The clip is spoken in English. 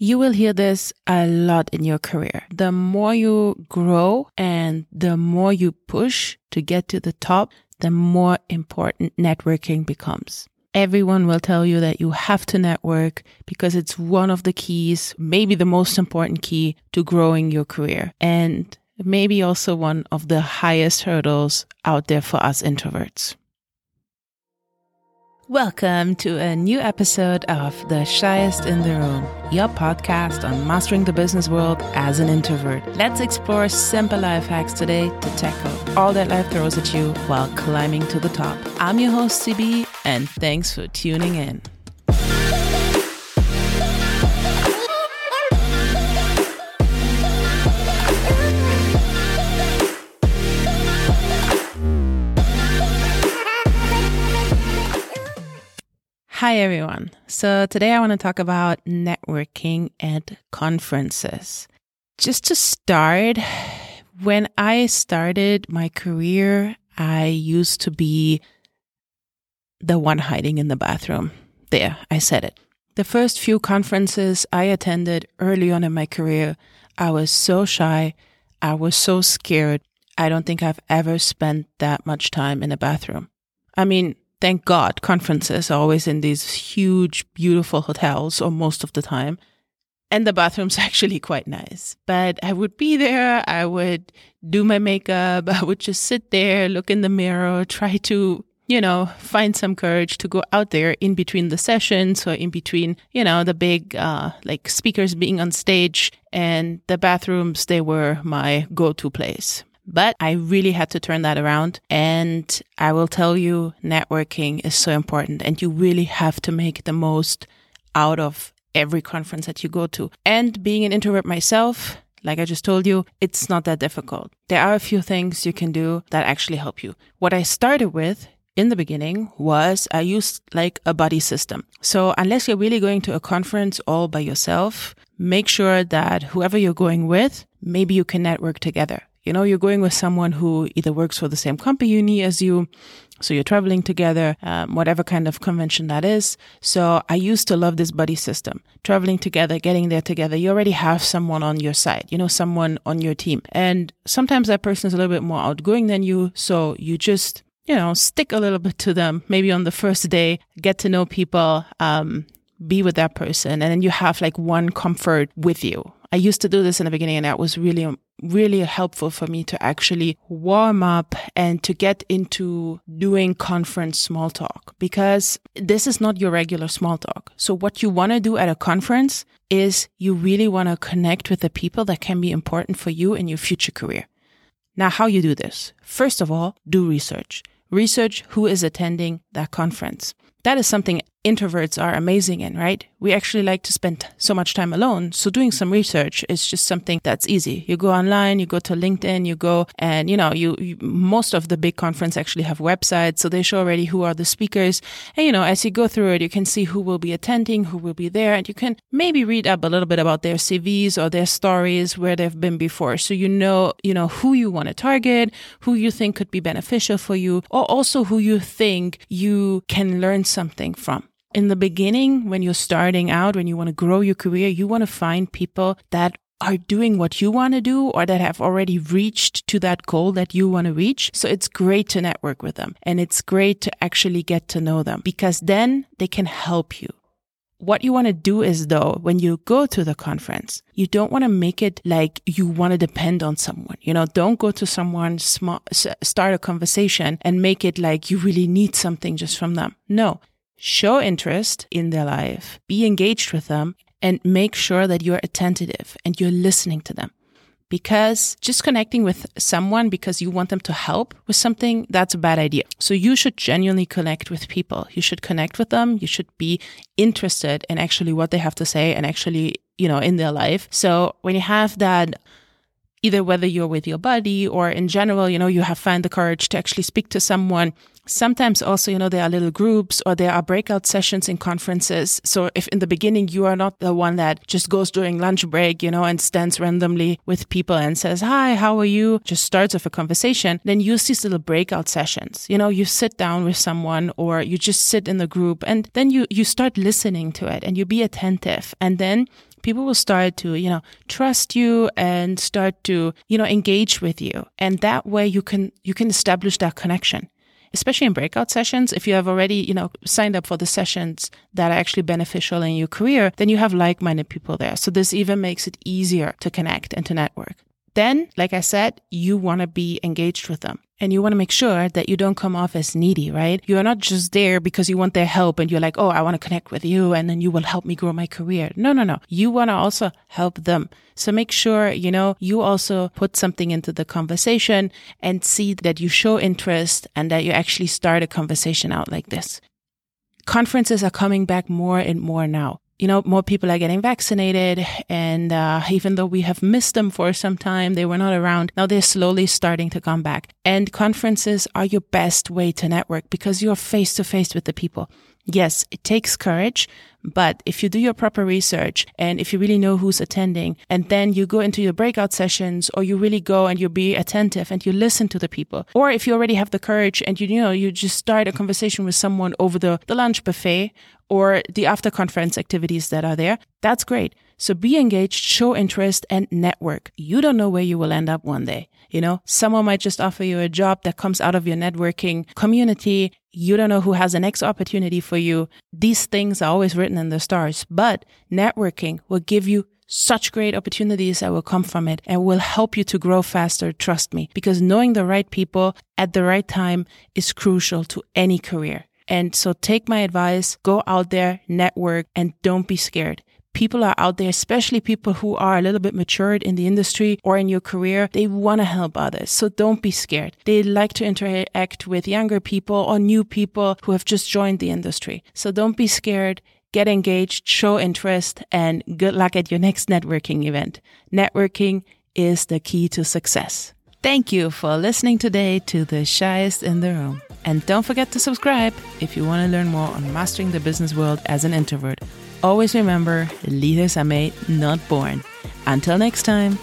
You will hear this a lot in your career. The more you grow and the more you push to get to the top, the more important networking becomes. Everyone will tell you that you have to network because it's one of the keys, maybe the most important key to growing your career. And maybe also one of the highest hurdles out there for us introverts. Welcome to a new episode of The Shyest in the Room, your podcast on mastering the business world as an introvert. Let's explore simple life hacks today to tackle all that life throws at you while climbing to the top. I'm your host, CB, and thanks for tuning in. Hi, everyone. So, today I want to talk about networking at conferences. Just to start, when I started my career, I used to be the one hiding in the bathroom. There, I said it. The first few conferences I attended early on in my career, I was so shy. I was so scared. I don't think I've ever spent that much time in a bathroom. I mean, thank God, conferences are always in these huge, beautiful hotels, or most of the time. And the bathroom's actually quite nice. But I would be there, I would do my makeup, I would just sit there, look in the mirror, try to, you know, find some courage to go out there in between the sessions or in between, you know, the big, uh, like speakers being on stage. And the bathrooms, they were my go to place. But I really had to turn that around. And I will tell you, networking is so important and you really have to make the most out of every conference that you go to. And being an introvert myself, like I just told you, it's not that difficult. There are a few things you can do that actually help you. What I started with in the beginning was I used like a buddy system. So unless you're really going to a conference all by yourself, make sure that whoever you're going with, maybe you can network together. You know, you're going with someone who either works for the same company as you, so you're traveling together, um, whatever kind of convention that is. So I used to love this buddy system, traveling together, getting there together. You already have someone on your side, you know, someone on your team. And sometimes that person is a little bit more outgoing than you. So you just, you know, stick a little bit to them, maybe on the first day, get to know people, um, be with that person. And then you have like one comfort with you. I used to do this in the beginning and that was really um, really helpful for me to actually warm up and to get into doing conference small talk because this is not your regular small talk. So what you want to do at a conference is you really want to connect with the people that can be important for you in your future career. Now, how you do this? First of all, do research. Research who is attending that conference. That is something introverts are amazing in, right? We actually like to spend so much time alone. So doing some research is just something that's easy. You go online, you go to LinkedIn, you go and, you know, you, you most of the big conference actually have websites. So they show already who are the speakers. And, you know, as you go through it, you can see who will be attending, who will be there, and you can maybe read up a little bit about their CVs or their stories, where they've been before. So you know, you know, who you want to target, who you think could be beneficial for you, or also who you think you can learn something from in the beginning, when you're starting out, when you want to grow your career, you want to find people that are doing what you want to do or that have already reached to that goal that you want to reach. So it's great to network with them and it's great to actually get to know them because then they can help you. What you want to do is though, when you go to the conference, you don't want to make it like you want to depend on someone. You know, don't go to someone, small, start a conversation and make it like you really need something just from them. No, show interest in their life, be engaged with them, and make sure that you're attentive and you're listening to them. Because just connecting with someone because you want them to help with something, that's a bad idea. So you should genuinely connect with people. You should connect with them. You should be interested in actually what they have to say and actually, you know, in their life. So when you have that either whether you're with your buddy or in general, you know, you have find the courage to actually speak to someone. Sometimes also, you know, there are little groups or there are breakout sessions in conferences. So if in the beginning you are not the one that just goes during lunch break, you know, and stands randomly with people and says, Hi, how are you? Just starts with a conversation, then use these little breakout sessions. You know, you sit down with someone or you just sit in the group and then you, you start listening to it and you be attentive. And then people will start to, you know, trust you and start to, you know, engage with you. And that way you can, you can establish that connection especially in breakout sessions, if you have already, you know, signed up for the sessions that are actually beneficial in your career, then you have like-minded people there. So this even makes it easier to connect and to network. Then, like I said, you want to be engaged with them. And you want to make sure that you don't come off as needy, right? You are not just there because you want their help and you're like, oh, I want to connect with you and then you will help me grow my career. No, no, no. You want to also help them. So make sure, you know, you also put something into the conversation and see that you show interest and that you actually start a conversation out like this. Conferences are coming back more and more now you know, more people are getting vaccinated. And uh, even though we have missed them for some time, they were not around. Now they're slowly starting to come back. And conferences are your best way to network because you're face to face with the people. Yes, it takes courage, but if you do your proper research and if you really know who's attending and then you go into your breakout sessions or you really go and you be attentive and you listen to the people, or if you already have the courage and you, you know, you just start a conversation with someone over the, the lunch buffet or the after conference activities that are there, that's great. So be engaged, show interest and network. You don't know where you will end up one day. You know, someone might just offer you a job that comes out of your networking community. You don't know who has the next opportunity for you. These things are always written in the stars, but networking will give you such great opportunities that will come from it and will help you to grow faster. Trust me, because knowing the right people at the right time is crucial to any career. And so take my advice, go out there, network, and don't be scared people are out there, especially people who are a little bit matured in the industry or in your career, they want to help others. So don't be scared. They like to interact with younger people or new people who have just joined the industry. So don't be scared. Get engaged, show interest, and good luck at your next networking event. Networking is the key to success. Thank you for listening today to The Shyest in the Room. And don't forget to subscribe if you want to learn more on mastering the business world as an introvert. Always remember leaders are made, not born. Until next time.